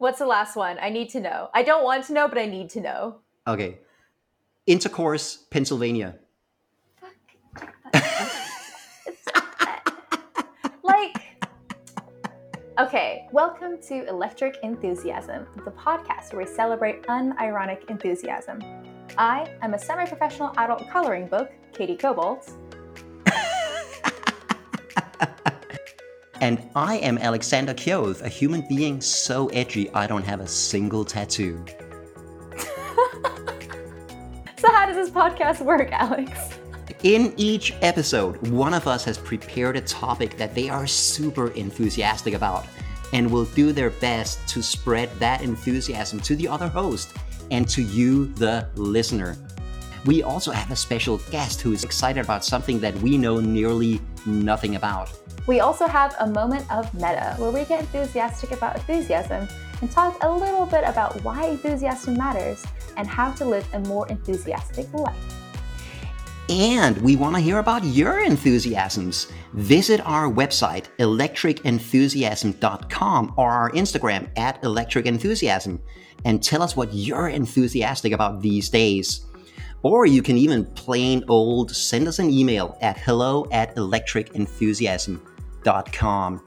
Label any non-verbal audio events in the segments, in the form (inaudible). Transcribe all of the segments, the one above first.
What's the last one? I need to know. I don't want to know, but I need to know. Okay. Intercourse, Pennsylvania. like, okay, welcome to Electric Enthusiasm, the podcast where we celebrate unironic enthusiasm. I am a semi professional adult coloring book, Katie Cobalt. And I am Alexander Kyoth, a human being so edgy I don't have a single tattoo. (laughs) So, how does this podcast work, Alex? In each episode, one of us has prepared a topic that they are super enthusiastic about and will do their best to spread that enthusiasm to the other host and to you, the listener. We also have a special guest who is excited about something that we know nearly nothing about. We also have a moment of meta where we get enthusiastic about enthusiasm and talk a little bit about why enthusiasm matters and how to live a more enthusiastic life. And we want to hear about your enthusiasms. Visit our website, electricenthusiasm.com, or our Instagram at electricenthusiasm, and tell us what you're enthusiastic about these days. Or you can even plain old send us an email at hello at electricenthusiasm.com.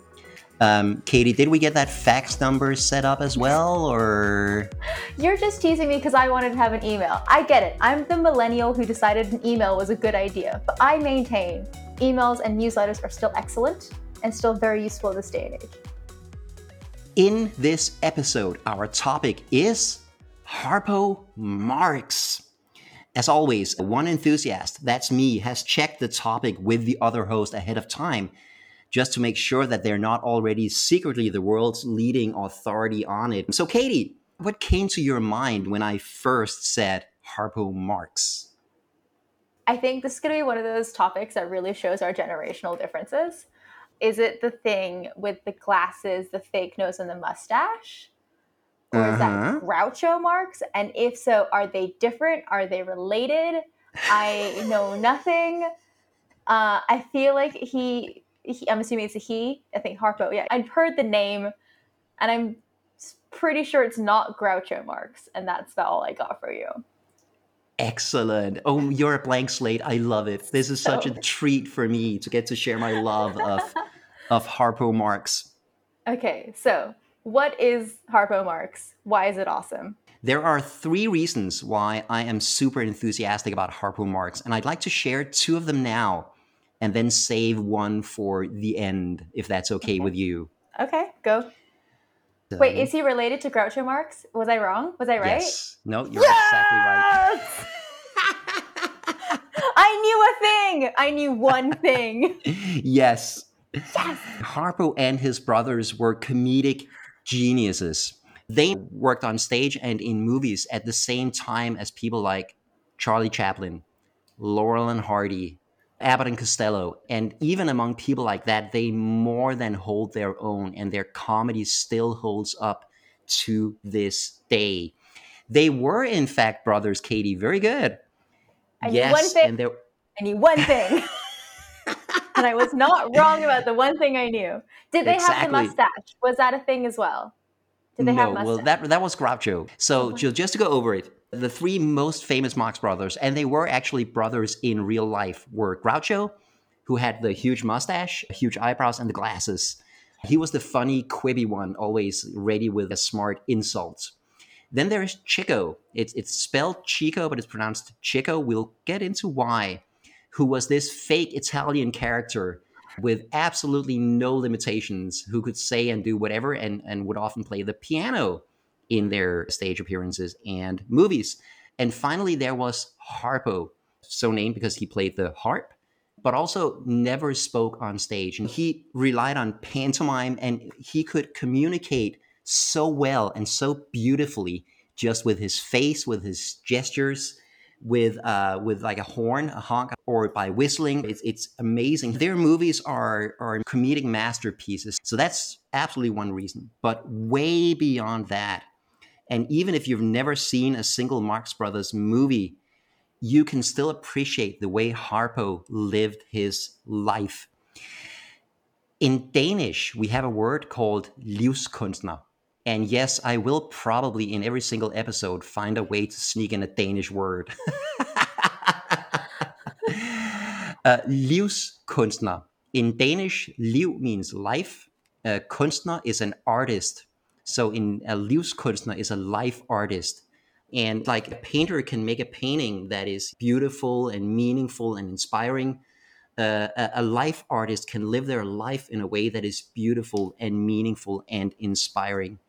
Um, Katie, did we get that fax number set up as well, or? You're just teasing me because I wanted to have an email. I get it. I'm the millennial who decided an email was a good idea, but I maintain emails and newsletters are still excellent and still very useful in this day and age. In this episode, our topic is Harpo Marx. As always, one enthusiast, that's me, has checked the topic with the other host ahead of time just to make sure that they're not already secretly the world's leading authority on it. So, Katie, what came to your mind when I first said Harpo Marx? I think this is going to be one of those topics that really shows our generational differences. Is it the thing with the glasses, the fake nose, and the mustache? Or is Uh-huh. that Groucho Marx? And if so, are they different? Are they related? I know nothing. Uh, I feel like he, he, I'm assuming it's a he. I think Harpo. Yeah, I've heard the name, and I'm pretty sure it's not Groucho Marx, and that's about all I got for you. Excellent. Oh, you're a blank slate. I love it. This is such a treat for me to get to share my love of, of Harpo Marx. (laughs) Okay, so what is Harpo Marx? Why is it awesome? There are three reasons why I am super enthusiastic about Harpo Marx, and I'd like to share two of them now and then save one for the end, if that's okay, Okay. with you. Okay, go. Wait, is he related to Groucho Marx? Was I wrong? Was I right? Yes. No, you're exactly right. Yes! (laughs) I knew a thing. I knew one (laughs) thing. yes. Yes. Harpo and his brothers were comedic geniuses. They worked on stage and in movies at the same time as people like Charlie Chaplin, Laurel and Hardy, Abbott and Costello, and even among people like that, they more than hold their own, and their comedy still holds up to this day. They were, in fact, brothers, Katie, very good. I thing. and they're I knew one thing. (laughs) (laughs) and I was not wrong about the one thing I knew. Did they have the mustache? Was that a thing as well? Did they no, have mustache? well, that that was Groucho. So mm-hmm. Oh, ju- just to go over it, the three most famous Marx brothers, and they were actually brothers in real life, were Groucho, who had the huge mustache, huge eyebrows, and the glasses. He was the funny, quibby one, always ready with a smart insult. Then there's Chico. It's it's spelled Chico, but it's pronounced Chico. We'll get into why. Who was this fake Italian character with absolutely no limitations, who could say and do whatever, and, and would often play the piano in their stage appearances and movies. And finally, there was Harpo, so named because he played the harp, but also never spoke on stage. And he relied on pantomime and he could communicate so well and so beautifully just with his face, with his gestures, with uh, with like a horn, a honk, or by whistling. It's it's amazing. Their movies are are comedic masterpieces. So that's absolutely one reason. But way beyond that, and even if you've never seen a single Marx Brothers movie, you can still appreciate the way Harpo lived his life. In Danish, we have a word called livskunstner. And yes, I will probably in every single episode find a way to sneak in a Danish word. (laughs) uh, livskunstner. In Danish, liv means life. Uh, kunstner is an artist. So in a livskunstner is a life artist. And like a painter can make a painting that is beautiful and meaningful and inspiring. Uh, a life artist can live their life in a way that is beautiful and meaningful and inspiring.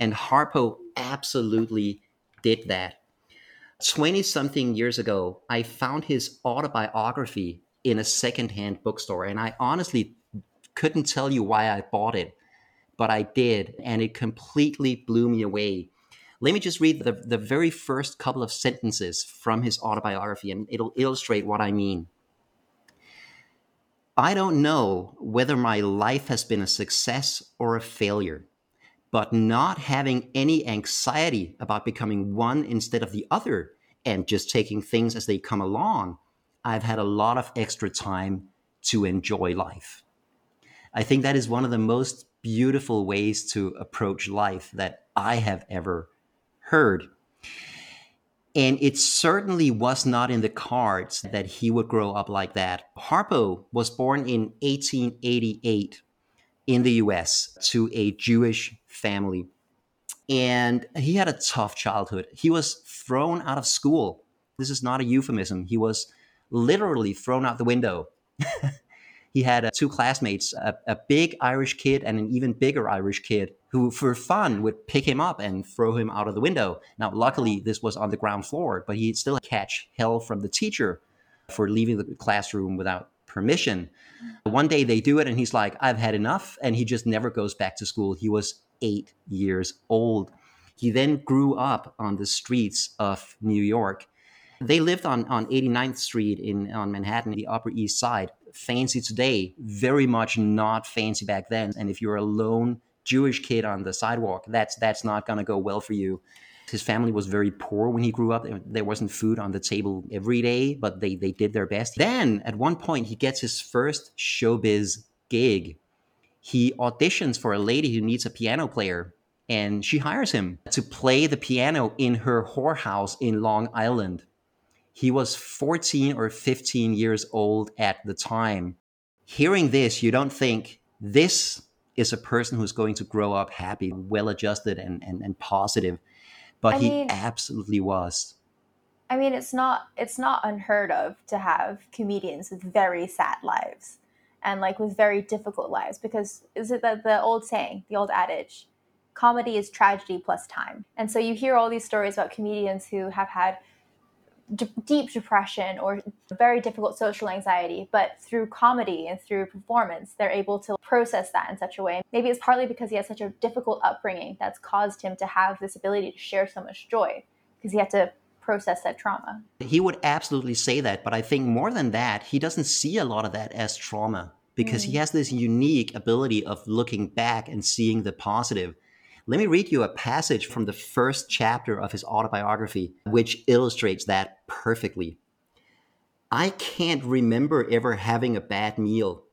And Harpo absolutely did that. 20 something years ago, I found his autobiography in a secondhand bookstore. And I honestly couldn't tell you why I bought it, but I did. And it completely blew me away. Let me just read the, the very first couple of sentences from his autobiography, and it'll illustrate what I mean. I don't know whether my life has been a success or a failure, but not having any anxiety about becoming one instead of the other and just taking things as they come along, I've had a lot of extra time to enjoy life. I think that is one of the most beautiful ways to approach life that I have ever heard. And it certainly was not in the cards that he would grow up like that. Harpo was born in 1888 in the US to a Jewish family. And he had a tough childhood. He was thrown out of school. This is not a euphemism. He was literally thrown out the window (laughs) he had uh, two classmates, a, a, big Irish kid and an even bigger Irish kid, who for fun would pick him up and throw him out of the window. Now, luckily, this was on the ground floor, but he'd still catch hell from the teacher for leaving the classroom without permission. One day they do it, and he's like, I've had enough. And he just never goes back to school. He was eight years old. He then grew up on the streets of New York. They lived on, on 89th Street in on Manhattan, the Upper East Side fancy today, very much not fancy back then. And if you're a lone Jewish kid on the sidewalk, that's that's not going to go well for you. His family was very poor when he grew up. There wasn't food on the table every day, but they they did their best. Then at one point he gets his first showbiz gig. He auditions for a lady who needs a piano player and she hires him to play the piano in her whorehouse in Long Island. He was 14 or 15 years old at the time. Hearing this, you don't think this is a person who's going to grow up happy, well adjusted, and, and, and positive. But I he mean, absolutely was. I mean, it's not it's not unheard of to have comedians with very sad lives and like with very difficult lives because is it the, the old saying, the old adage, comedy is tragedy plus time. And so you hear all these stories about comedians who have had d- deep depression or very difficult social anxiety, but through comedy and through performance, they're able to process that in such a way. Maybe it's partly because he has such a difficult upbringing that's caused him to have this ability to share so much joy because he had to process that trauma. He would absolutely say that, but I think more than that, he doesn't see a lot of that as trauma because mm. he has this unique ability of looking back and seeing the positive let me read you a passage from the first chapter of his autobiography, which illustrates that perfectly. I can't remember ever having a bad meal.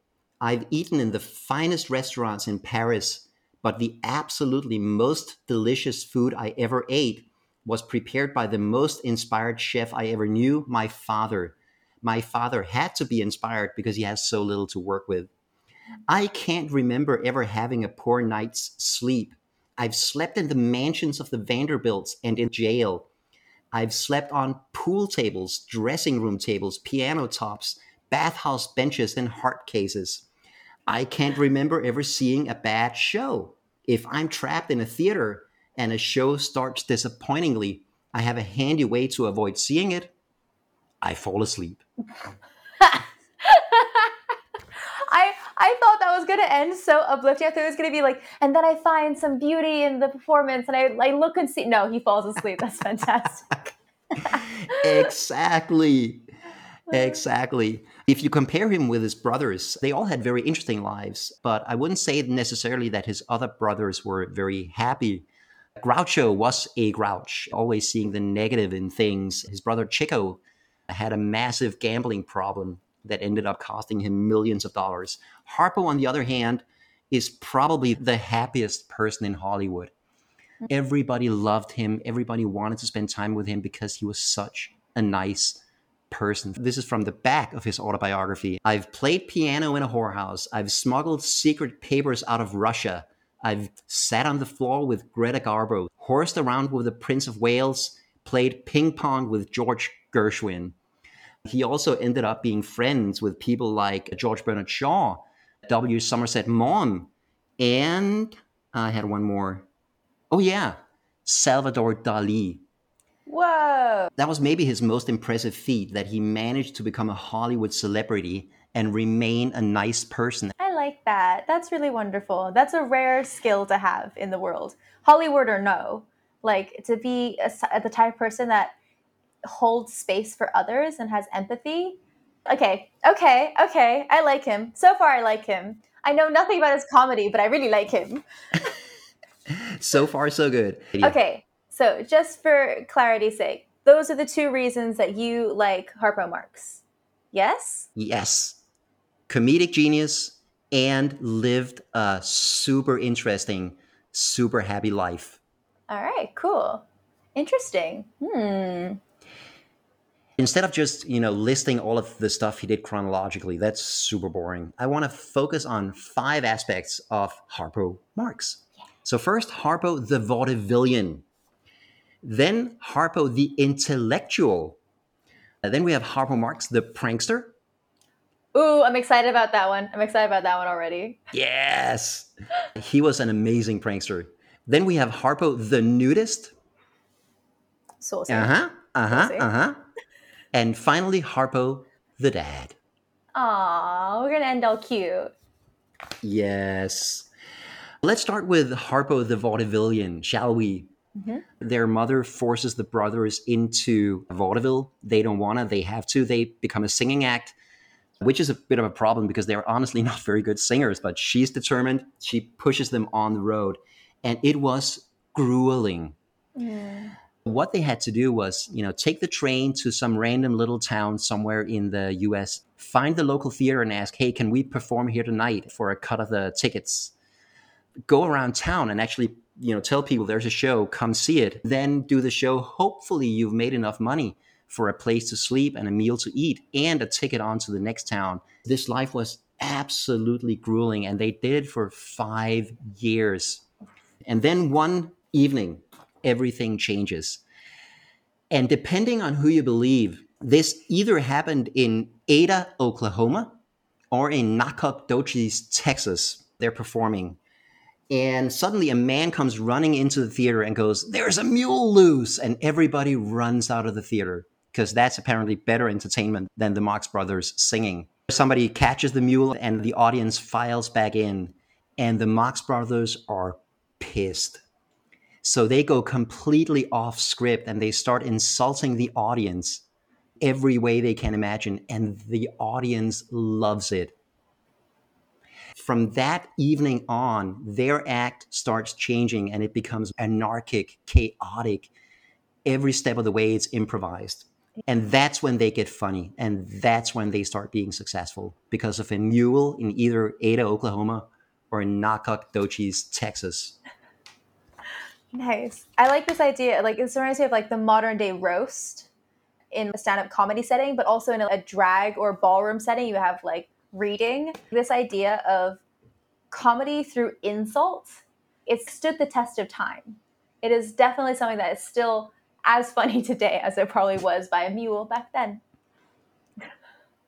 I've eaten in the finest restaurants in Paris, but the absolutely most delicious food I ever ate was prepared by the most inspired chef I ever knew, my father. My father had to be inspired because he has so little to work with. I can't remember ever having a poor night's sleep. I've slept in the mansions of the Vanderbilts and in jail. I've slept on pool tables, dressing room tables, piano tops, bathhouse benches, and heart cases. I can't remember ever seeing a bad show. If I'm trapped in a theater and a show starts disappointingly, I have a handy way to avoid seeing it. I fall asleep. (laughs) I thought that was gonna end so uplifting. I thought it was gonna be like, and then I find some beauty in the performance, and I I look and see. No, he falls asleep. That's fantastic. (laughs) (laughs) exactly. Exactly. If you compare him with his brothers, they all had very interesting lives, but I wouldn't say necessarily that his other brothers were very happy. Groucho was a grouch, always seeing the negative in things. His brother Chico had a massive gambling problem that ended up costing him millions of dollars. Harpo, on the other hand, is probably the happiest person in Hollywood. Hmm. Everybody loved him. Everybody wanted to spend time with him because he was such a nice person. This is from the back of his autobiography. I've played piano in a whorehouse. I've smuggled secret papers out of Russia. I've sat on the floor with Greta Garbo, horsed around with the Prince of Wales, played ping pong with George Gershwin. He also ended up being friends with people like George Bernard Shaw, W. Somerset Maugham, and I had one more. Oh, yeah, Salvador Dali. Whoa. That was maybe his most impressive feat that he managed to become a Hollywood celebrity and remain a nice person. I like that. That's really wonderful. That's a rare skill to have in the world, Hollywood or no. Like to be a, the type of person that holds space for others and has empathy. Okay, okay, okay. I like him. So far, I like him. I know nothing about his comedy, but I really like him. (laughs) so far, so good. Okay, so just for clarity's sake, those are the two reasons that you like Harpo Marx. Yes? Yes. Comedic genius and lived a super interesting, super happy life. All right, cool. Interesting. Hmm. Instead of just, you know, listing all of the stuff he did chronologically, that's super boring. I want to focus on five aspects of Harpo Marx. Yeah. So first, Harpo the vaudevillian. Then Harpo the intellectual. And then we have Harpo Marx the prankster. Ooh, I'm excited about that one. I'm excited about that one already. Yes. he was an amazing prankster. Then we have Harpo the nudist. Saucy. Uh-huh. Uh-huh. Uh-huh. And finally Harpo the dad. Aw, we're gonna end all cute. Yes. Let's start with Harpo the vaudevillian, shall we? Mm-hmm. Their mother forces the brothers into vaudeville. They don't wanna, they have to. They become a singing act which is a bit of a problem because they're honestly (laughs) not very good singers, but she's determined. She pushes them on the road. And it was grueling. Mm. What they had to do was, you know, take the train to some random little town somewhere in the US, find the local theater and ask, hey, can we perform here tonight for a cut of the tickets? Go around town and actually, you know, tell people there's a show, come see it, then do the show. Hopefully, you've made enough money for a place to sleep and a meal to eat and a ticket on to the next town. This life was absolutely grueling, and they did it for five years. And then one evening, everything changes. And depending on who you believe, this either happened in Ada, Oklahoma, or in Nacogdoches, Texas. They're performing. And suddenly a man comes running into the theater and goes, There's a mule loose. And everybody runs out of the theater because that's apparently better entertainment than the Marx Brothers singing. Somebody catches the mule and the audience files back in, and the Marx Brothers are pissed. So they go completely off script and they start insulting the audience every way they can imagine, and the audience loves it. From that evening on, their act starts changing and it becomes anarchic, chaotic. Every step of the way, it's improvised. And that's when they get funny. And that's when they start being successful because of a mule in either Ada, Oklahoma or in Nacogdoches, Texas. Nice. I like this idea. Like it reminds me of like the modern day roast in a stand-up comedy setting, but also in a, a drag or ballroom setting. You have like reading. This idea of comedy through insult. It stood the test of time. It is definitely something that is still as funny (laughs) today as it probably was by a mule back then.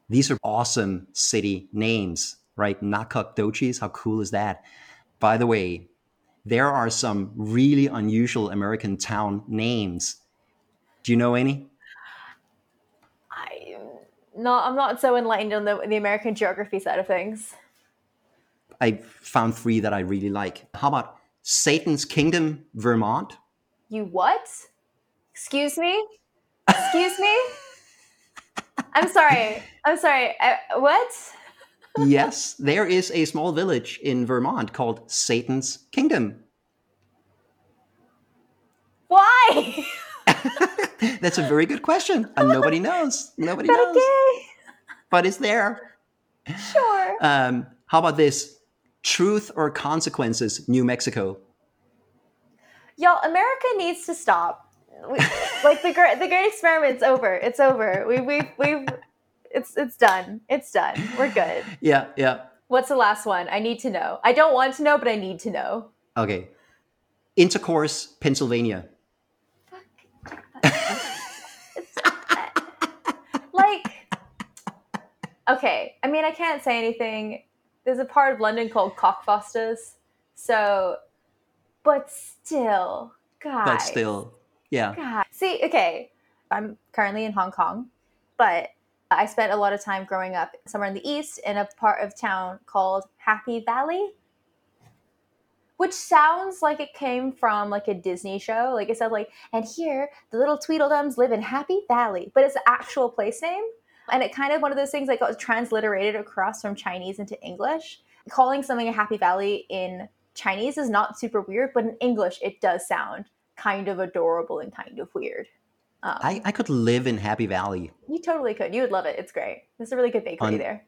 These are awesome city names, right? Nacogdoches, how cool is that? By the way, there are some really unusual American town names. Do you know any? I not I'm not so enlightened on the the American geography side of things. I found three that I really like. How about Satan's Kingdom, Vermont? You what? Excuse me? Excuse me? (laughs) I'm sorry. I'm sorry. Uh, what? Yes, there is a small village in Vermont called Satan's Kingdom. Why? (laughs) That's a very good question. And nobody knows. Nobody knows. But it's there. Sure. Um, how about this? Truth or consequences, New Mexico? Y'all, America needs to stop. We, like the great the great experiment's over. It's over. We we we've it's it's done. It's done. We're good. (laughs) Yeah, yeah. What's the last one? I need to know. I don't want to know, but I need to know. Okay. Intercourse, Pennsylvania. like okay i mean i can't say anything there's a part of london called cockfosters so but still god But still, yeah. god see okay i'm currently in hong kong but i spent a lot of time growing up somewhere in the east in a part of town called happy valley which sounds like it came from like a Disney show. Like it said, like, and here the little Tweedledums live in Happy Valley, but it's the actual place name. And it kind of one of those things like got transliterated across from Chinese into English. Calling something a Happy Valley in Chinese is not super weird, but in English it does sound kind of adorable and kind of weird. Um, I, I could live in Happy Valley. you totally could. You would love it. It's great. There's a really good bakery On- there.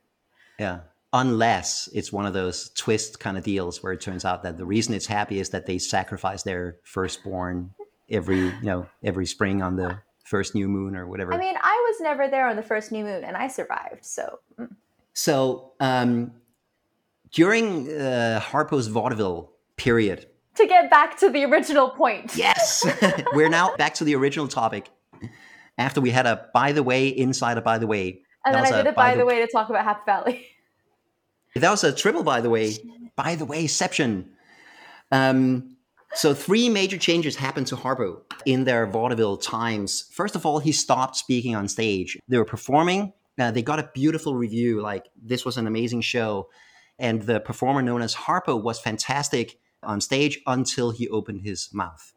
Yeah. Unless it's one of those twist kind of deals where it turns out that the reason it's happy is that they sacrifice their firstborn every, you know, every spring on the first new moon or whatever. I mean, I was never there on the first new moon, and I survived. So mm. so um, during uh, Harpo's vaudeville period, to get back to the original point. yes, (laughs) we're now back to the original topic. After we had a by the way inside a by the way, And That then was I a did it by the way to talk about Happy Valley. (laughs) That was a triple, by the way. By the way, Seption. Um, so three major changes happened to Harpo in their vaudeville times. First of all, he stopped speaking on stage. They were performing. Uh, they got a beautiful review, like this was an amazing show. And the performer known as Harpo was fantastic on stage until he opened his mouth.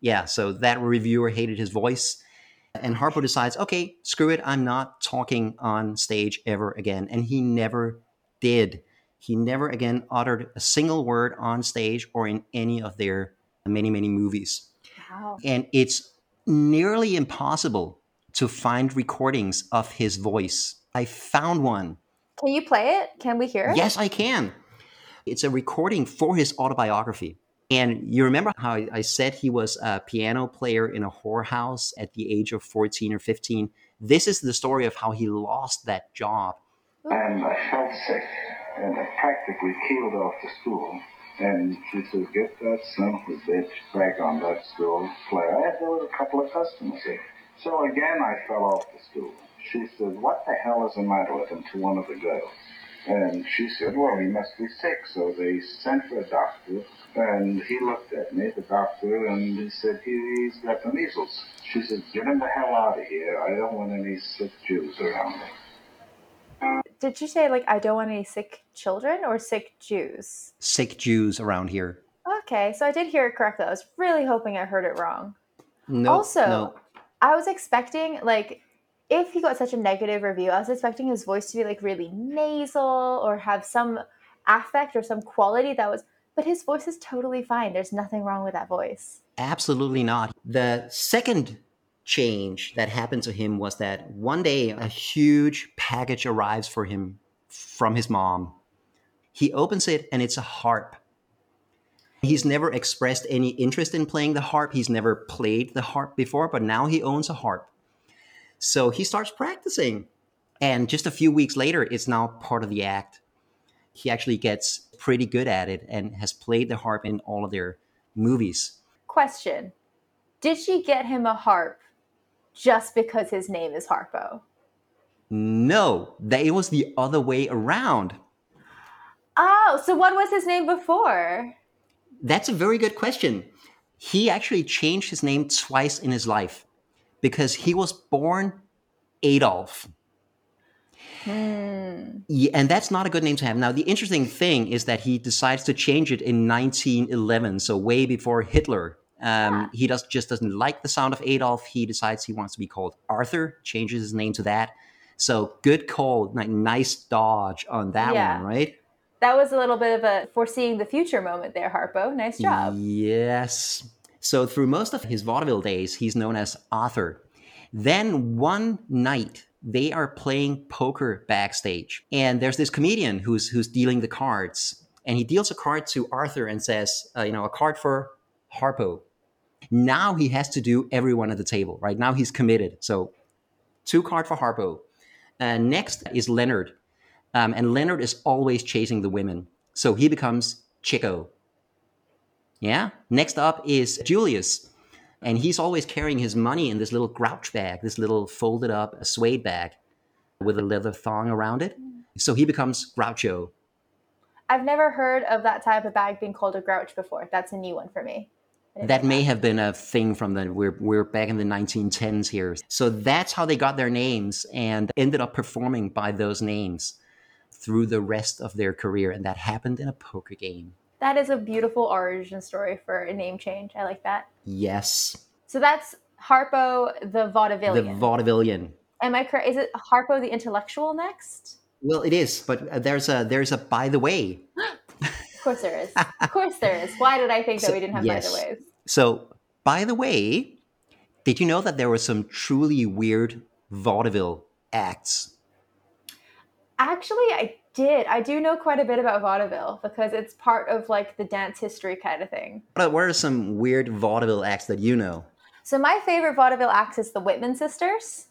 Yeah, so that reviewer hated his voice. And Harpo decides, okay, screw it, I'm not talking on stage ever again. And he never did. He never again uttered a single word on stage or in any of their many, many movies. Wow. And it's nearly impossible to find recordings of his voice. I found one. Can you play it? Can we hear it? Yes, I can. It's a recording for his autobiography. And you remember how I said he was a piano player in a whorehouse at the age of 14 or 15? This is the story of how he lost that job. And I felt sick, and I practically keeled off the stool. And she says, get that son of a bitch back on that stool, play. I had a couple of customers there. So again, I fell off the stool. She said, what the hell is the matter with him to one of the girls? And she said, well, he must be sick. So they sent for a doctor, and he looked at me, the doctor, and he said, he, he's got the measles. She said, get him the hell out of here. I don't want any sick Jews around me. Did you say like I don't want any sick children or sick Jews? Sick Jews around here. Okay, so I did hear it correctly. I was really hoping I heard it wrong. No, also, no. I was expecting like if he got such a negative review, I was expecting his voice to be like really nasal or have some affect or some quality that was but his voice is totally fine. There's nothing wrong with that voice. Absolutely not. The second change that happened to him was that one day a huge package arrives for him from his mom. He opens it and it's a harp. He's never expressed any interest in playing the harp. He's never played the harp before, but now he owns a harp. So he starts practicing. And just a few weeks later, it's now part of the act. He actually gets pretty good at it and has played the harp in all of their movies. Question. Did she get him a harp just because his name is Harpo? No, that it was the other way around. Oh, so what was his name before? That's a very good question. He actually changed his name twice in his life because he was born Adolf. Hmm. Yeah, and that's not a good name to have. Now, the interesting thing is that he decides to change it in 1911, so way before Hitler. Um, He does, just doesn't like the sound of Adolf. He decides he wants to be called Arthur, changes his name to that. So good call, like, nice dodge on that Yeah. one, right? That was a little bit of a foreseeing the future moment there, Harpo. Nice job. Yes. So through most of his vaudeville days, he's known as Arthur. Then one night, they are playing poker backstage, and there's this comedian who's who's dealing the cards, and he deals a card to Arthur and says, uh, you know, a card for Harpo. Now he has to do everyone at the table, right? Now he's committed. So two card for Harpo. Uh, next is Leonard. Um, and Leonard is always chasing the women. So he becomes Chico. Yeah. Next up is Julius. And he's always carrying his money in this little grouch bag, this little folded up suede bag with a leather thong around it. So he becomes Groucho. I've never heard of that type of bag being called a grouch before. That's a new one for me. That may have been a thing from the we're we're back in the 1910s here. So that's how they got their names and ended up performing by those names through the rest of their career and that happened in a poker game. That is a beautiful origin story for a name change. I like that. Yes. So that's Harpo the vaudevillian. The vaudevillian. Am I correct? Is it Harpo the intellectual next? Well, it is, but uh, there's a there's a by the way. (gasps) of course there is. of course there is. Why did I think so, that we didn't have yes. by the ways? So, by the way, did you know that there were some truly weird vaudeville acts? Actually, I did. I do know quite a bit about vaudeville because it's part of like the dance history kind of thing. What are some weird vaudeville acts that you know? So my favorite vaudeville acts is the Whitman sisters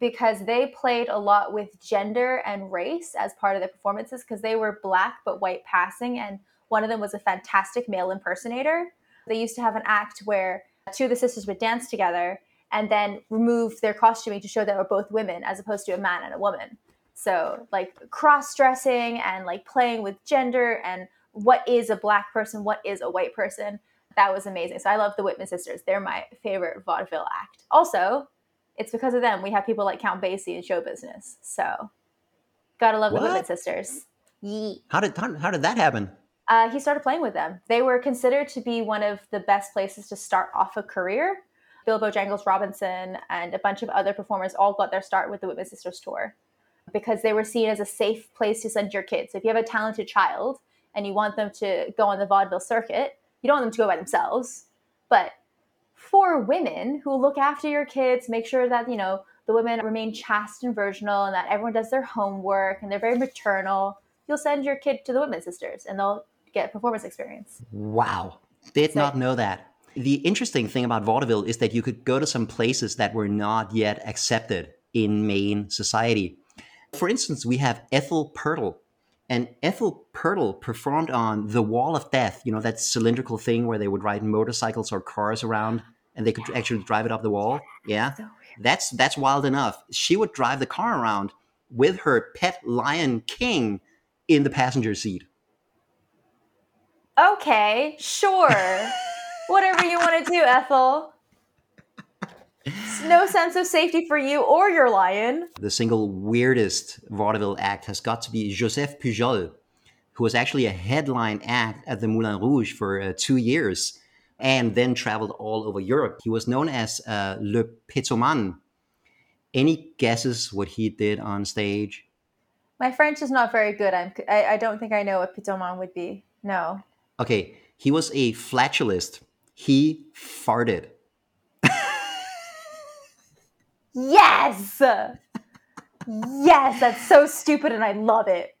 because they played a lot with gender and race as part of their performances because they were black but white passing and one of them was a fantastic male impersonator. They used to have an act where two of the sisters would dance together and then remove their costuming to show they were both women as opposed to a man and a woman. So, like cross dressing and like playing with gender and what is a black person, what is a white person. That was amazing. So, I love the Whitman sisters. They're my favorite vaudeville act. Also, it's because of them we have people like Count Basie in show business. So, gotta love what? the Whitman sisters. Yee. How did how, how did that happen? Uh, he started playing with them. They were considered to be one of the best places to start off a career. Bill Bojangles Robinson and a bunch of other performers all got their start with the Whitman Sisters tour because they were seen as a safe place to send your kids. So if you have a talented child and you want them to go on the vaudeville circuit, you don't want them to go by themselves. But for women who look after your kids, make sure that, you know, the women remain chaste and virginal and that everyone does their homework and they're very maternal, you'll send your kid to the Whitman Sisters and they'll get performance experience. Wow. Did so, not know that. The interesting thing about vaudeville is that you could go to some places that were not yet accepted in main society. For instance, we have Ethel Purtle. And Ethel Purtle performed on The Wall of Death, you know, that cylindrical thing where they would ride motorcycles or cars around and they could actually drive it up the wall. Yeah. That's that's wild enough. She would drive the car around with her pet lion king in the passenger seat. Okay, sure. (laughs) Whatever you want to do, Ethel. No sense of safety for you or your lion. The single weirdest vaudeville act has got to be Joseph Pujol, who was actually a headline act at the Moulin Rouge for uh, two years and then traveled all over Europe. He was known as uh, Le Pétomane. Any guesses what he did on stage? My French is not very good. I'm, I, I don't think I know what Pétomane would be. No. Okay, he was a flatulist. He farted. Yes! yes, that's so stupid and I love it.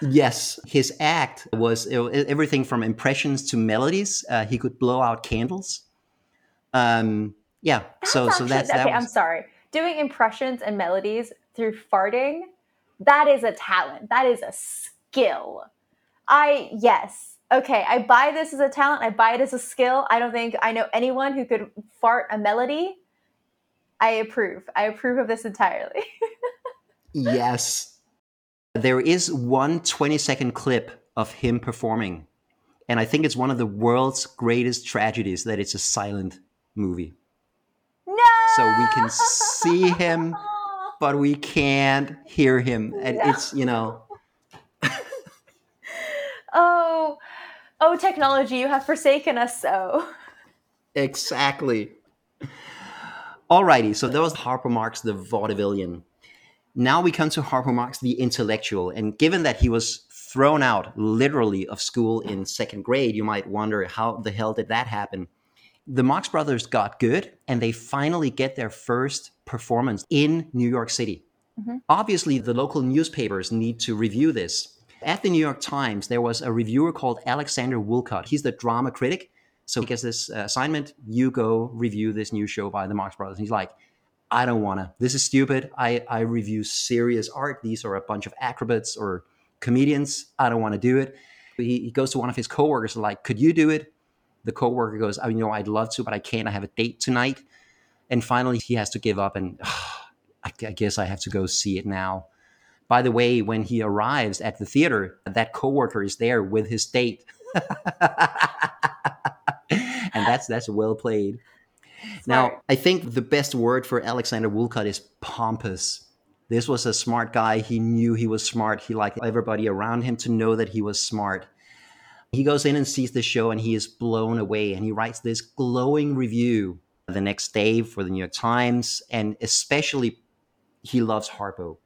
Yes, his act was everything from impressions to melodies. Uh, he could blow out candles. Um, yeah, that's so actually, so that's okay. that was... I'm sorry. Doing impressions and melodies through farting, that is a talent. That is a skill. I yes, okay, I buy this as a talent. I buy it as a skill. I don't think I know anyone who could fart a melody. I approve. I approve of this entirely. (laughs) yes. There is one 20 second clip of him performing. And I think it's one of the world's greatest tragedies that it's a silent movie. No! So we can see him, (laughs) but we can't hear him. And no. it's, you know. (laughs) oh, Oh, technology, you have forsaken us so. Exactly. Alrighty, so that was Harpo Marx the vaudevillian. Now we come to Harpo Marx the intellectual, and given that he was thrown out literally of school in second grade, you might wonder how the hell did that happen? The Marx Brothers got good, and they finally get their first performance in New York City. Mm-hmm. Obviously, the local newspapers need to review this at the New York Times, there was a reviewer called Alexander Woollcott. He's the drama critic So he gets this uh, assignment. You go review this new show by the Marx Brothers. And he's like, I don't want to. This is stupid. I, I review serious art. These are a bunch of acrobats or comedians. I don't want to do it. He, he goes to one of his coworkers, like, could you do it? The coworker goes, I mean, you know, I'd love to, but I can't. I have a date tonight. And finally, he has to give up, and (sighs) I, I guess I have to go see it now. By the way, when he arrives at the theater, that coworker is there with his date. (laughs) that's that's well played. Smart. Now, I think the best word for Alexander Woollcott is pompous. This was a smart guy. He knew he was smart. He liked everybody around him to know that he was smart. He goes in and sees the show and he is blown away and he writes this glowing review the next day for the New York Times and especially he loves Harpo.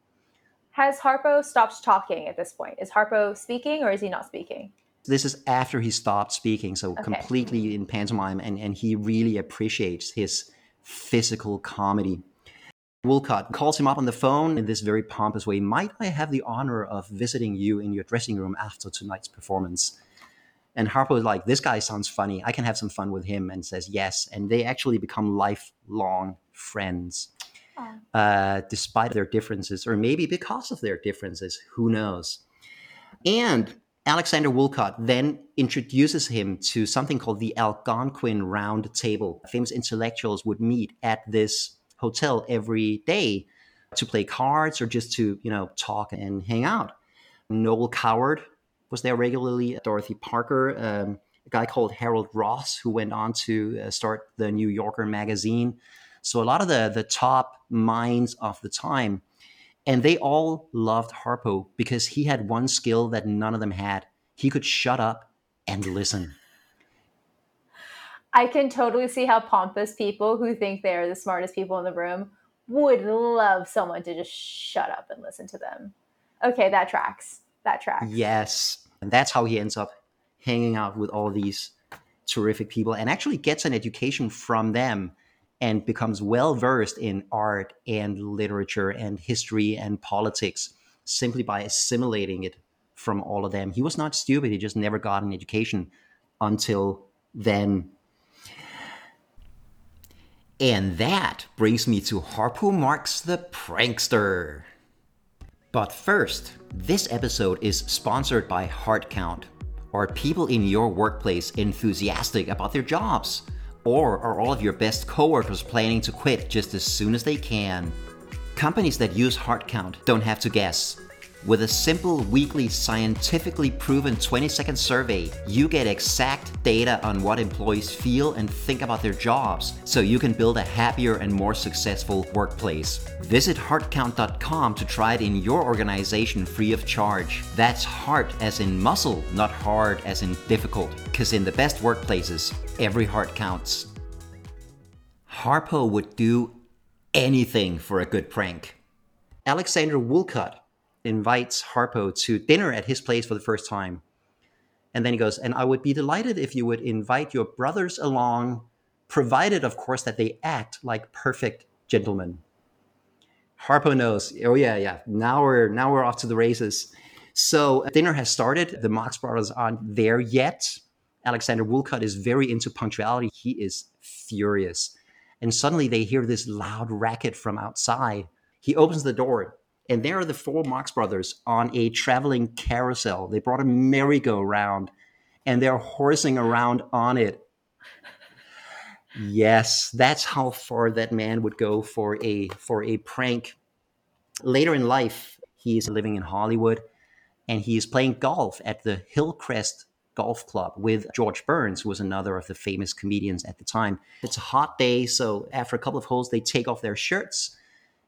Has Harpo stopped talking at this point? Is Harpo speaking or is he not speaking? This is after he stopped speaking, so okay. completely in pantomime, and, and he really appreciates his physical comedy. Woollcott calls him up on the phone in this very pompous way. Might I have the honor of visiting you in your dressing room after tonight's performance? And Harpo is like, This guy sounds funny. I can have some fun with him, and says yes. And they actually become lifelong friends, uh, despite their differences, or maybe because of their differences. Who knows? And Alexander Woollcott then introduces him to something called the Algonquin Round Table. Famous intellectuals would meet at this hotel every day to play cards or just to, you know, talk and hang out. Noel Coward was there regularly, Dorothy Parker, um, a guy called Harold Ross, who went on to uh, start the New Yorker magazine. So a lot of the, the top minds of the time and they all loved Harpo because he had one skill that none of them had. He could shut up and listen. I can totally see how pompous people who think they're the smartest people in the room would love someone to just shut up and listen to them. Okay, that tracks. That tracks. Yes. And that's how he ends up hanging out with all these terrific people and actually gets an education from them and becomes well versed in art and literature and history and politics simply by assimilating it from all of them. He was not stupid, he just never got an education until then. And that brings me to Harpo Marx the Prankster. But first, this episode is sponsored by HeartCount. Are people in your workplace enthusiastic about their jobs? Or are all of your best coworkers planning to quit just as soon as they can? Companies that use HeartCount don't have to guess. With a simple weekly scientifically proven 20 second survey, you get exact data on what employees feel and think about their jobs so you can build a happier and more successful workplace. Visit heartcount.com to try it in your organization free of charge. That's heart as in muscle, not hard as in difficult, because in the best workplaces, every heart counts. Harpo would do anything for a good prank. Alexander Woollcott invites Harpo to dinner at his place for the first time. And then he goes, and I would be delighted if you would invite your brothers along, provided, of course, that they act like perfect gentlemen. Harpo knows, oh yeah, yeah, now we're now we're off to the races. So dinner has started. The Marx brothers aren't there yet. Alexander Woollcott is very into punctuality. He is furious. And suddenly they hear this loud racket from outside. He opens the door and there are the four Marx brothers on a traveling carousel. They brought a merry-go-round and they're horsing around on it. Yes, that's how far that man would go for a for a prank. Later in life, he's living in Hollywood and he is playing golf at the Hillcrest Golf Club with George Burns, who was another of the famous comedians at the time. It's a hot day, so after a couple of holes, they take off their shirts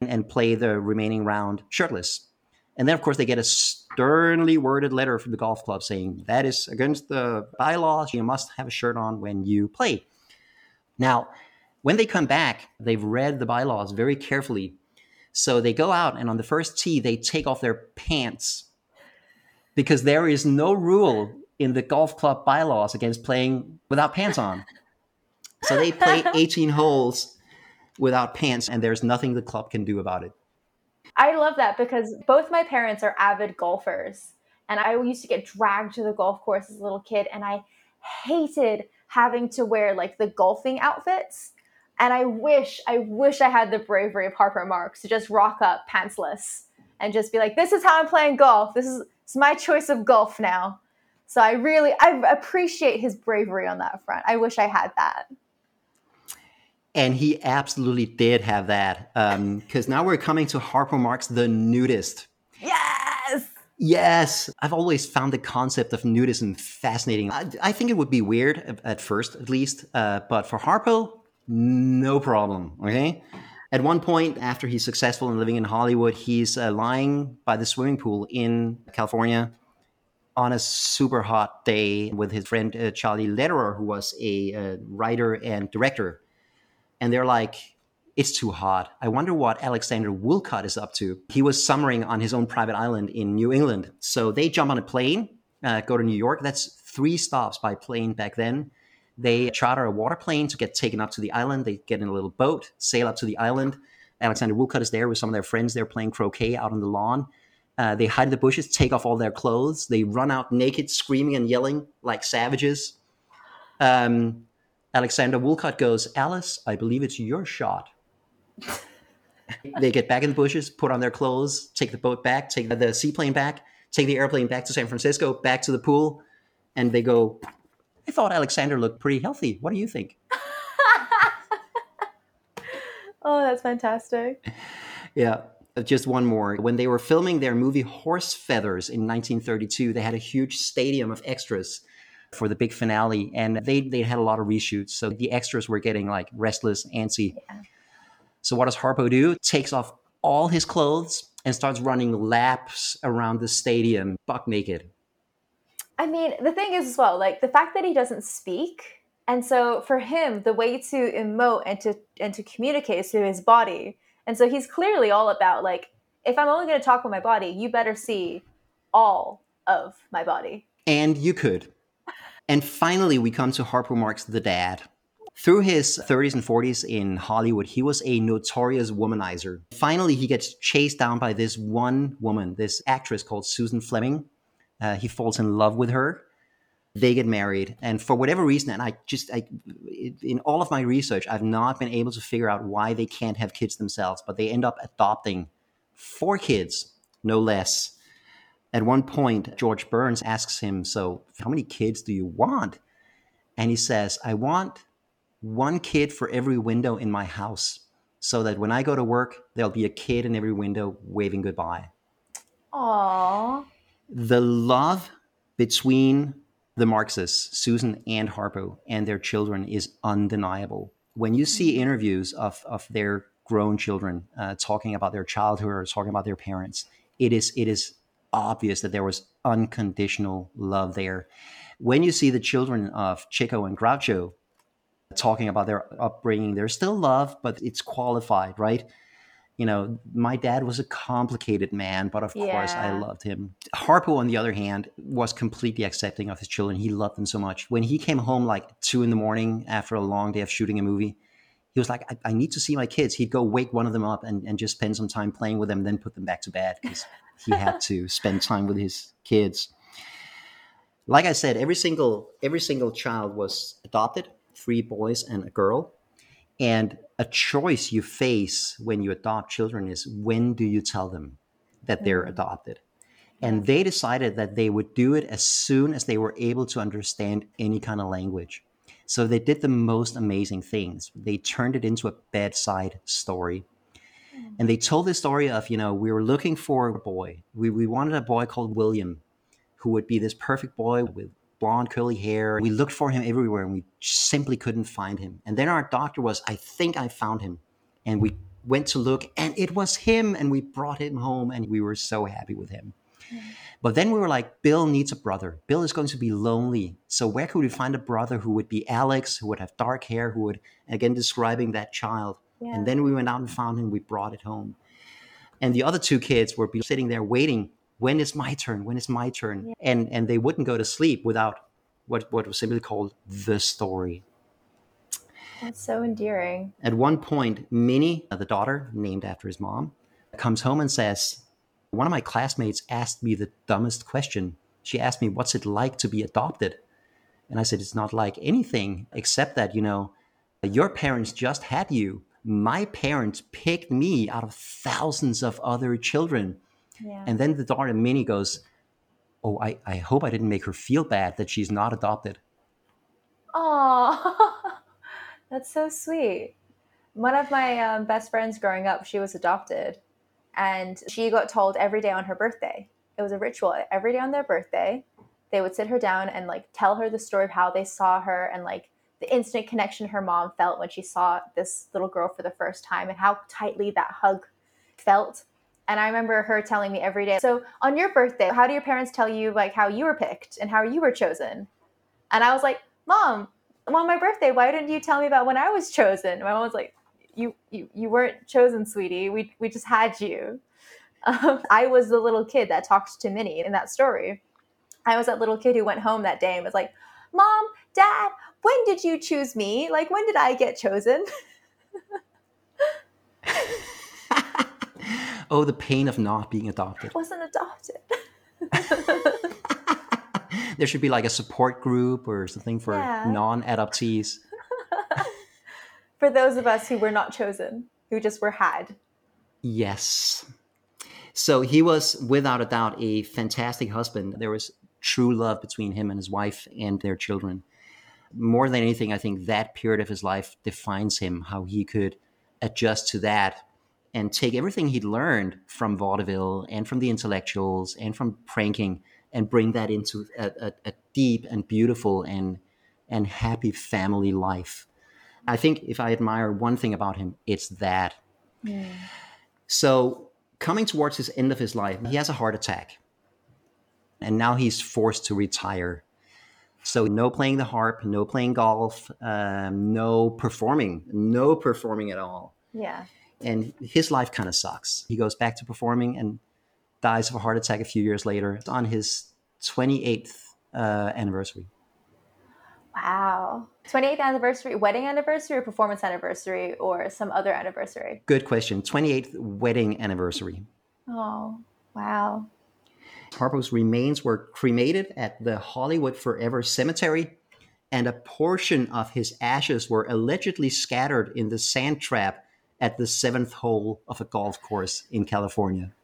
and play the remaining round shirtless. And then, of course, they get a sternly worded letter from the golf club saying that is against the bylaws. You must have a shirt on when you play. Now, when they come back, they've read the bylaws very carefully. So they go out, and on the first tee, they take off their pants because there is no rule in the golf club bylaws against playing without pants on. So they play (laughs) 18 holes without pants, and there's nothing the club can do about it. I love that because both my parents are avid golfers. And I used to get dragged to the golf course as a little kid, and I hated having to wear like the golfing outfits. And I wish, I wish I had the bravery of Harpo Marx to just rock up pantsless and just be like, this is how I'm playing golf. This is it's my choice of golf now. So I really, I appreciate his bravery on that front. I wish I had that. And he absolutely did have that. Because um, now we're coming to Harpo Marx, the nudist. Yes! Yes, I've always found the concept of nudism fascinating. I, I think it would be weird at first, at least, uh, but for Harpo, no problem. Okay. At one point, after he's successful in living in Hollywood, he's uh, lying by the swimming pool in California on a super hot day with his friend uh, Charlie Lederer, who was a uh, writer and director. And they're like, it's too hot. I wonder what Alexander Woollcott is up to. He was summering on his own private island in New England. So they jump on a plane, uh, go to New York. That's three stops by plane back then. They charter a water plane to get taken up to the island. They get in a little boat, sail up to the island. Alexander Woollcott is there with some of their friends. They're playing croquet out on the lawn. Uh, they hide in the bushes, take off all their clothes. They run out naked, screaming and yelling like savages. Um, Alexander Woollcott goes, Alice, I believe it's your shot (laughs) they get back in the bushes, put on their clothes, take the boat back, take the seaplane back, take the airplane back to San Francisco, back to the pool, and they go, I thought Alexander looked pretty healthy. What do you think? (laughs) oh, that's fantastic. Yeah. Just one more. When they were filming their movie Horse Feathers in 1932, they had a huge stadium of extras for the big finale, and they, they had a lot of reshoots. So the extras were getting like restless, antsy. Yeah so what does Harpo do? Takes off all his clothes and starts running laps around the stadium buck naked. I mean, the thing is as well, like the fact that he doesn't speak, and so for him, the way to emote and to and to communicate is through his body. And so he's clearly all about like, if I'm only going to talk with my body, you better see all of my body. And you could. And finally, we come to Harpo Marx, the dad. Through his 30s and 40s in Hollywood, he was a notorious womanizer. Finally, he gets chased down by this one woman, this actress called Susan Fleming. Uh, he falls in love with her. They get married, and for whatever reason, and I just, I, in all of my research, I've not been able to figure out why they can't have kids themselves, but they end up adopting four kids, no less. At one point, George Burns asks him, So, how many kids do you want? And he says, I want one kid for every window in my house so that when I go to work, there'll be a kid in every window waving goodbye. Aww. The love between the Marxes, Susan and Harpo, and their children is undeniable. When you see mm-hmm. interviews of, of their grown children uh, talking about their childhood or talking about their parents, it is it is obvious that there was unconditional love there. When you see the children of Chico and Groucho talking about their upbringing. There's still love, but it's qualified, right? You know, my dad was a complicated man, but of yeah. course I loved him. Harpo, on the other hand, was completely accepting of his children. He loved them so much. When he came home like two in the morning after a long day of shooting a movie, he was like, I, I need to see my kids. He'd go wake one of them up and, and just spend some time playing with them, then put them back to bed because he had to (laughs) spend time with his kids. Like I said, every single every single child was adopted three boys and a girl. And a choice you face when you adopt children is when do you tell them that they're mm. adopted? And they decided that they would do it as soon as they were able to understand any kind of language. So they did the most amazing things. They turned it into a bedside story. Mm. And they told the story of, you know, we were looking for a boy. We, we wanted a boy called William who would be this perfect boy with blonde, curly hair. We looked for him everywhere and we simply couldn't find him. And then our doctor was, I think I found him. And we went to look and it was him. And we brought him home and we were so happy with him. But then we were like, Bill needs a brother. Bill is going to be lonely. So where could we find a brother who would be Alex, who would have dark hair, who would, again, describing that child. Yeah. And then we went out and found him. We brought it home. And the other two kids were sitting there waiting when is my turn? When is my turn? Yeah. And and they wouldn't go to sleep without what what was simply called the story. That's so endearing. At one point, Minnie, the daughter named after his mom, comes home and says, "One of my classmates asked me the dumbest question. She asked me, "What's it like to be adopted?" And I said, It's not like anything except that, you know, your parents just had you. My parents picked me out of thousands of other children. Yeah. And then the daughter Minnie goes, Oh, I, I hope I didn't make her feel bad that she's not adopted. Oh, (laughs) that's so sweet. One of my um, best friends growing up, she was adopted, and she got told every day on her birthday. It was a ritual. Every day on their birthday, they would sit her down and like tell her the story of how they saw her and like the instant connection her mom felt when she saw this little girl for the first time and how tightly that hug felt. And I remember her telling me every day, so on your birthday, how do your parents tell you like how you were picked and how you were chosen? And I was like, Mom, on my birthday, why didn't you tell me about when I was chosen? My mom was like, You you, you weren't chosen, sweetie. We we just had you. Um, (laughs) I was the little kid that talked to Minnie in that story. I was that little kid who went home that day and was like, Mom, Dad, when did you choose me? Like, when did I get chosen? (laughs) (laughs) oh, the pain of not being adopted. Wasn't adopted. there should be like a support group or something for Yeah. non adoptees. For those of us who were not chosen, who just were had. Yes. So he was without a doubt a fantastic husband. There was true love between him and his wife and their children. More than anything, I think that period of his life defines him, how he could adjust to that and take everything he'd learned from vaudeville and from the intellectuals and from pranking and bring that into a, a, a deep and beautiful and and happy family life. I think if I admire one thing about him, it's that. So, coming towards his end of his life, he has a heart attack. And now he's forced to retire. So, no playing the harp, no playing golf, um, no performing, no performing at all. Yeah. And his life kind of sucks. He goes back to performing and dies of a heart attack a few years later on his 28th uh, anniversary. Wow. 28th anniversary, wedding anniversary, or performance anniversary, or some other anniversary? Good question. 28th wedding anniversary. Oh, wow. Harpo's remains were cremated at the Hollywood Forever Cemetery, and a portion of his ashes were allegedly scattered in the sand trap at the seventh hole of a golf course in California. (laughs)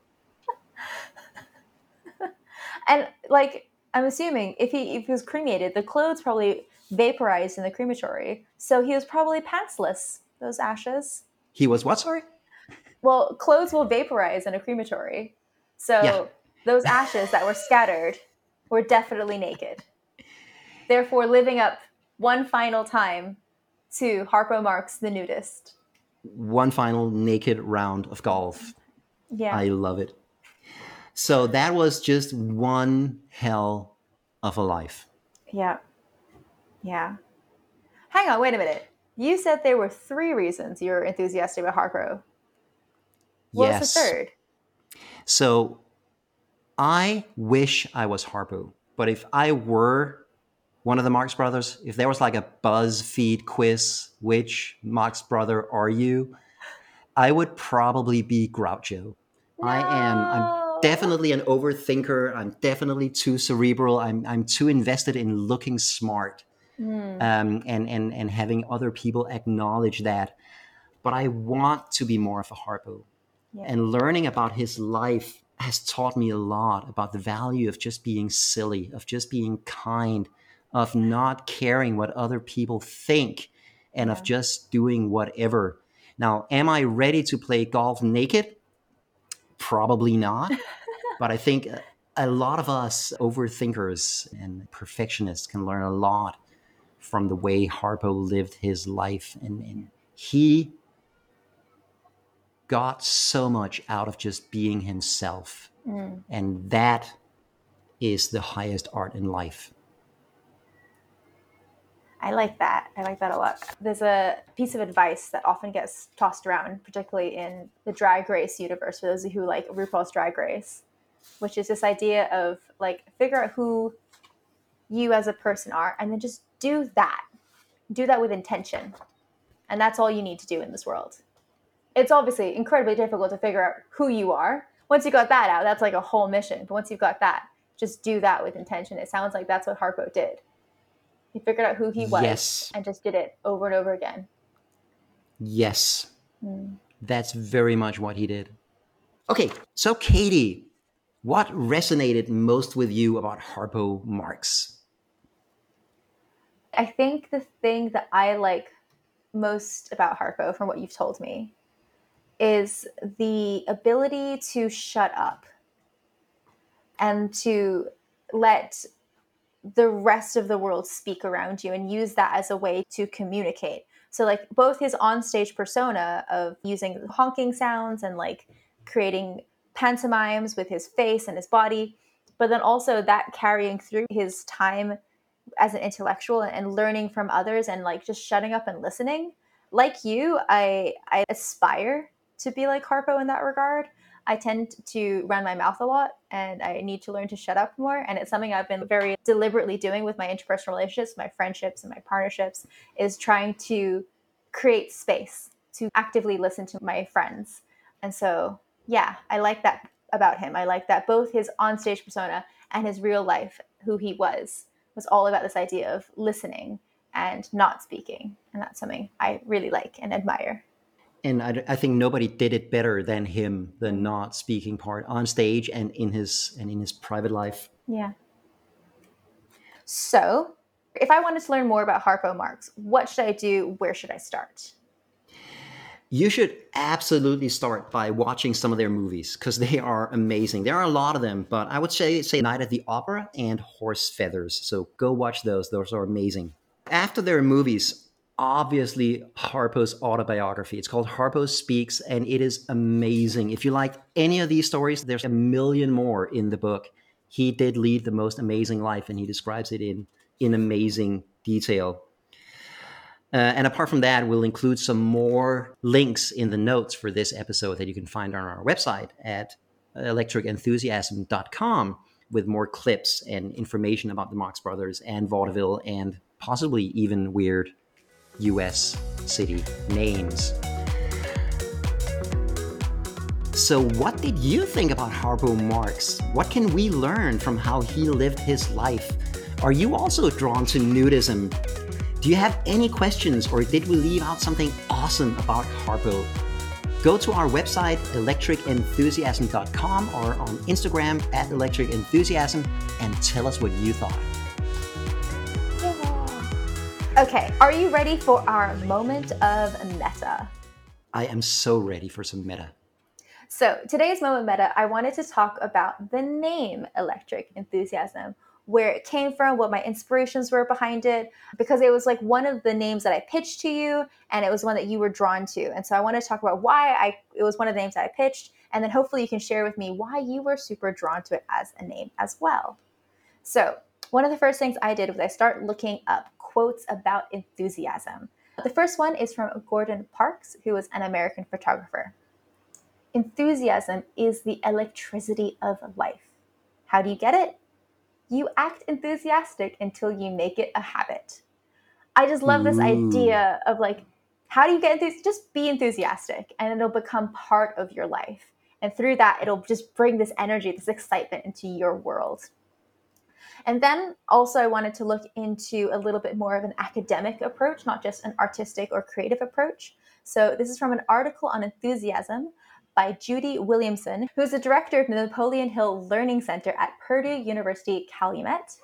And like, I'm assuming if he if he was cremated, the clothes probably vaporized in the crematory, so he was probably pantsless. Those ashes. He was what, sorry? Well, clothes will vaporize in a crematory, so Yeah. those ashes that were scattered were definitely naked. Therefore, living up one final time to Harpo Marx the nudist. One final naked round of golf. Yeah. I love it. So that was just one hell of a life. Yeah. Yeah. Hang on, wait a minute. You said there were three reasons you're enthusiastic about Harpo. What was the third? So I wish I was Harpo, but if I were one of the Marx brothers, if there was like a BuzzFeed quiz, which Marx brother are you? I would probably be Groucho. I am. I'm definitely an overthinker. I'm definitely too cerebral. I'm, I'm too invested in looking smart Hmm. um, and, and, and having other people acknowledge that. But I want to be more of a Harpo. Yeah. And learning about his life has taught me a lot about the value of just being silly, of just being kind, of not caring what other people think, and of just doing whatever. Now, am I ready to play golf naked? Probably not. (laughs) but I think a lot of us overthinkers and perfectionists can learn a lot from the way Harpo lived his life. And, and he got so much out of just being himself. Mm. And that is the highest art in life. I like that. I like that a lot. There's a piece of advice that often gets tossed around, particularly in the drag race universe, for those who like RuPaul's Drag Race, which is this idea of like figure out who you as a person are and then just do that. Do that with intention. And that's all you need to do in this world. It's obviously incredibly difficult to figure out who you are. Once you got that out, that's like a whole mission. But once you've got that, just do that with intention. It sounds like that's what Harpo did He figured out who he was Yes. and just did it over and over again. Yes. Hmm. That's very much what he did. Okay, so Katie, what resonated most with you about Harpo Marx? I think the thing that I like most about Harpo, from what you've told me, is the ability to shut up and to let the rest of the world speak around you and use that as a way to communicate. So, like, both his onstage persona of using honking sounds and like creating pantomimes with his face and his body, but then also that carrying through his time as an intellectual and learning from others and like just shutting up and listening. Like you, I I aspire to be like Harpo in that regard. I tend to run my mouth a lot and I need to learn to shut up more. And it's something I've been very deliberately doing with my interpersonal relationships, my friendships, and my partnerships is trying to create space to actively listen to my friends. And so, yeah, I like that about him. I like that both his onstage persona and his real life, who he was, was all about this idea of listening and not speaking. And that's something I really like and admire. And I, I, think nobody did it better than him the not speaking part on stage and in his and in his private life. Yeah. So if i wanted to learn more about harpo marx what should i do? Where should i start you should absolutely start by watching some of their movies because they are amazing there are a lot of them but i would say say night at the opera and horse feathers so go watch those those are amazing after their movies obviously Harpo's autobiography. It's called Harpo Speaks, and it is amazing. If you like any of these stories, there's a million more in the book. He did lead the most amazing life, and he describes it in, in amazing detail. Uh, and apart from that, we'll include some more links in the notes for this episode that you can find on our website at electricenthusiasm.com with more clips and information about the Marx Brothers and vaudeville and possibly even weird US city names. So, what did you think about Harpo Marx? What can we learn from how he lived his life? Are you also drawn to nudism? Do you have any questions, or did we leave out something awesome about Harpo? Go to our website, electricenthusiasm.com, or on Instagram at electricenthusiasm, and tell us what you thought. (laughs) Okay, are you ready for our moment of meta? I am so ready for some meta. So, today's moment meta, I wanted to talk about the name Electric Enthusiasm, where it came from, what my inspirations were behind it, because it was like one of the names that I pitched to you, and it was one that you were drawn to. And so, I want to talk about why I it was one of the names that I pitched, and then hopefully you can share with me why you were super drawn to it as a name as well. So, one of the first things I did was I start looking up quotes about enthusiasm. The first one is from Gordon Parks, who was an American photographer. Enthusiasm is the electricity of life. How do you get it? You act enthusiastic until you make it a habit. I just love this Ooh. idea of like, how do you get enthusiastic? Just be enthusiastic and it'll become part of your life. And through that, it'll just bring this energy, this excitement into your world. And then also, I wanted to look into a little bit more of an academic approach, not just an artistic or creative approach. So, this is from an article on enthusiasm by Judy Williamson, who's the director of the Napoleon Hill Learning Center at Purdue University Calumet.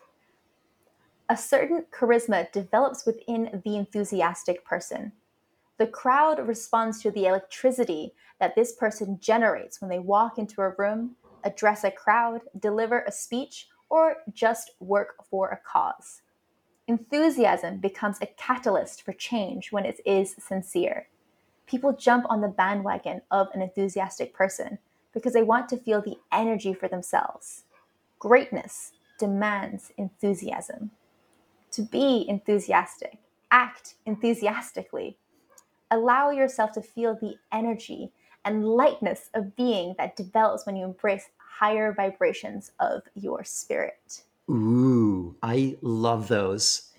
A certain charisma develops within the enthusiastic person. The crowd responds to the electricity that this person generates when they walk into a room, address a crowd, deliver a speech, or just work for a cause. Enthusiasm becomes a catalyst for change when it is sincere. People jump on the bandwagon of an enthusiastic person because they want to feel the energy for themselves. Greatness demands enthusiasm. To be enthusiastic, act enthusiastically. Allow yourself to feel the energy and lightness of being that develops when you embrace higher vibrations of your spirit. Ooh, I love those.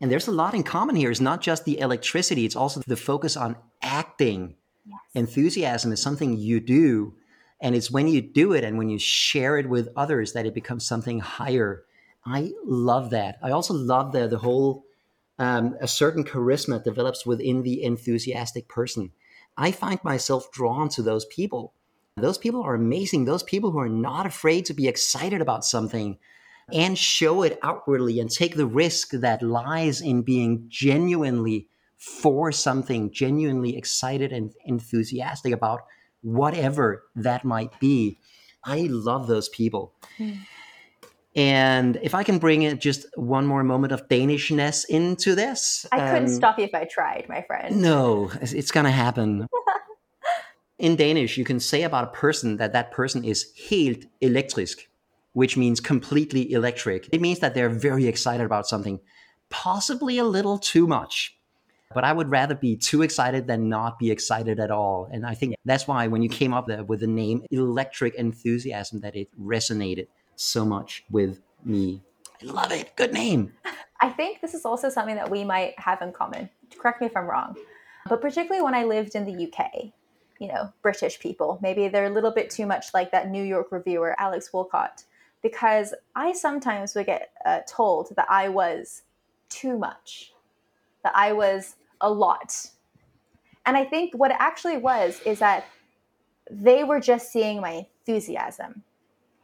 And there's a lot in common here. It's not just the electricity, it's also the focus on acting. Yes. Enthusiasm is something you do. And it's when you do it and when you share it with others that it becomes something higher. I love that. I also love the, the whole Um, a certain charisma develops within the enthusiastic person. I find myself drawn to those people. Those people are amazing. Those people who are not afraid to be excited about something and show it outwardly and take the risk that lies in being genuinely for something, genuinely excited and enthusiastic about whatever that might be. I love those people. Mm. And if I can bring it just one more moment of Danishness into this. I couldn't um, stop you if I tried, my friend. No, it's going to happen. (laughs) In Danish, you can say about a person that that person is helt elektrisk, which means completely electric. It means that they're very excited about something, possibly a little too much. But I would rather be too excited than not be excited at all. And I think that's why when you came up with the name electric enthusiasm, that it resonated so much with me. I love it. Good name. I think this is also something that we might have in common. Correct me if I'm wrong. But particularly when I lived in the UK, you know, British people, maybe they're a little bit too much like that New York reviewer, Alex Woollcott, because I sometimes would get uh, told that I was too much, that I was a lot. And I think what it actually was is that they were just seeing my enthusiasm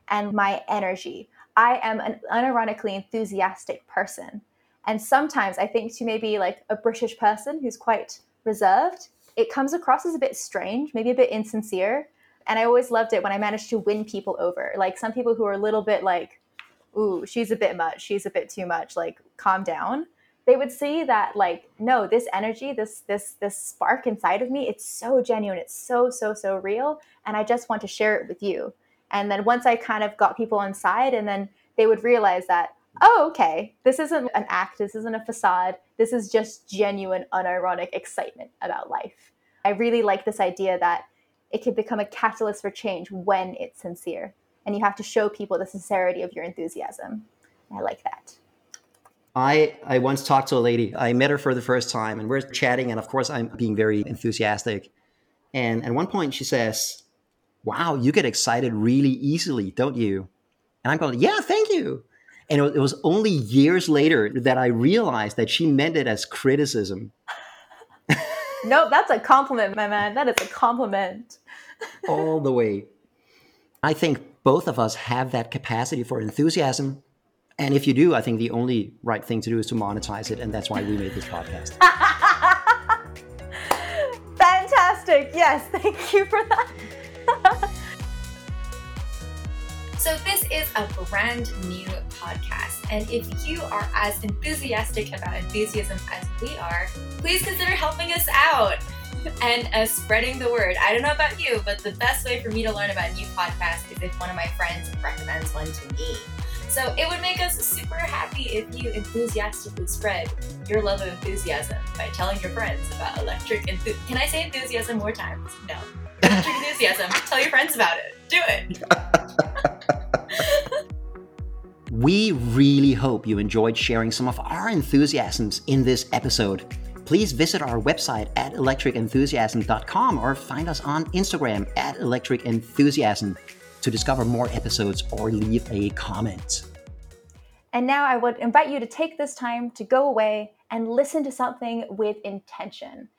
and my energy. I am an unironically enthusiastic person. And sometimes I think to maybe like a British person who's quite reserved, it comes across as a bit strange, maybe a bit insincere. And I always loved it when I managed to win people over. Like some people who are a little bit like, ooh, she's a bit much, she's a bit too much, like calm down. They would see that like, no, this energy, this this this spark inside of me, it's so genuine, it's so, so, so real. And I just want to share it with you. And then once I kind of got people inside, and then they would realize that, oh, okay, this isn't an act, this isn't a facade, this is just genuine, unironic excitement about life. I really like this idea that it can become a catalyst for change when it's sincere. And you have to show people the sincerity of your enthusiasm. I like that. I, I once talked to a lady. I met her for the first time and we're chatting. And of course, I'm being very enthusiastic. And at one point, she says, wow, you get excited really easily, don't you? And I'm going, yeah, thank you. And it was only years later that I realized that she meant it as criticism. no, that's a compliment, my man. That is a compliment. All the way. I think both of us have that capacity for enthusiasm. And if you do, I think the only right thing to do is to monetize it. And that's why we made this podcast. (laughs) Fantastic. Yes, thank you for that. (laughs) so, this is a brand new podcast. And if you are as enthusiastic about enthusiasm as we are, please consider helping us out and uh, spreading the word. I don't know about you, but the best way for me to learn about new podcasts is if one of my friends recommends one to me. So it would make us super happy if you enthusiastically spread your love of enthusiasm by telling your friends about electric enthusiasm. Can I say enthusiasm more times? No (laughs) Electric enthusiasm. Tell your friends about it. Do it. (laughs) we really hope you enjoyed sharing some of our enthusiasms in this episode. Please visit our website at electricenthusiasm.com or find us on Instagram at electricenthusiasm to discover more episodes or leave a comment. And now I would invite you to take this time to go away and listen to something with intention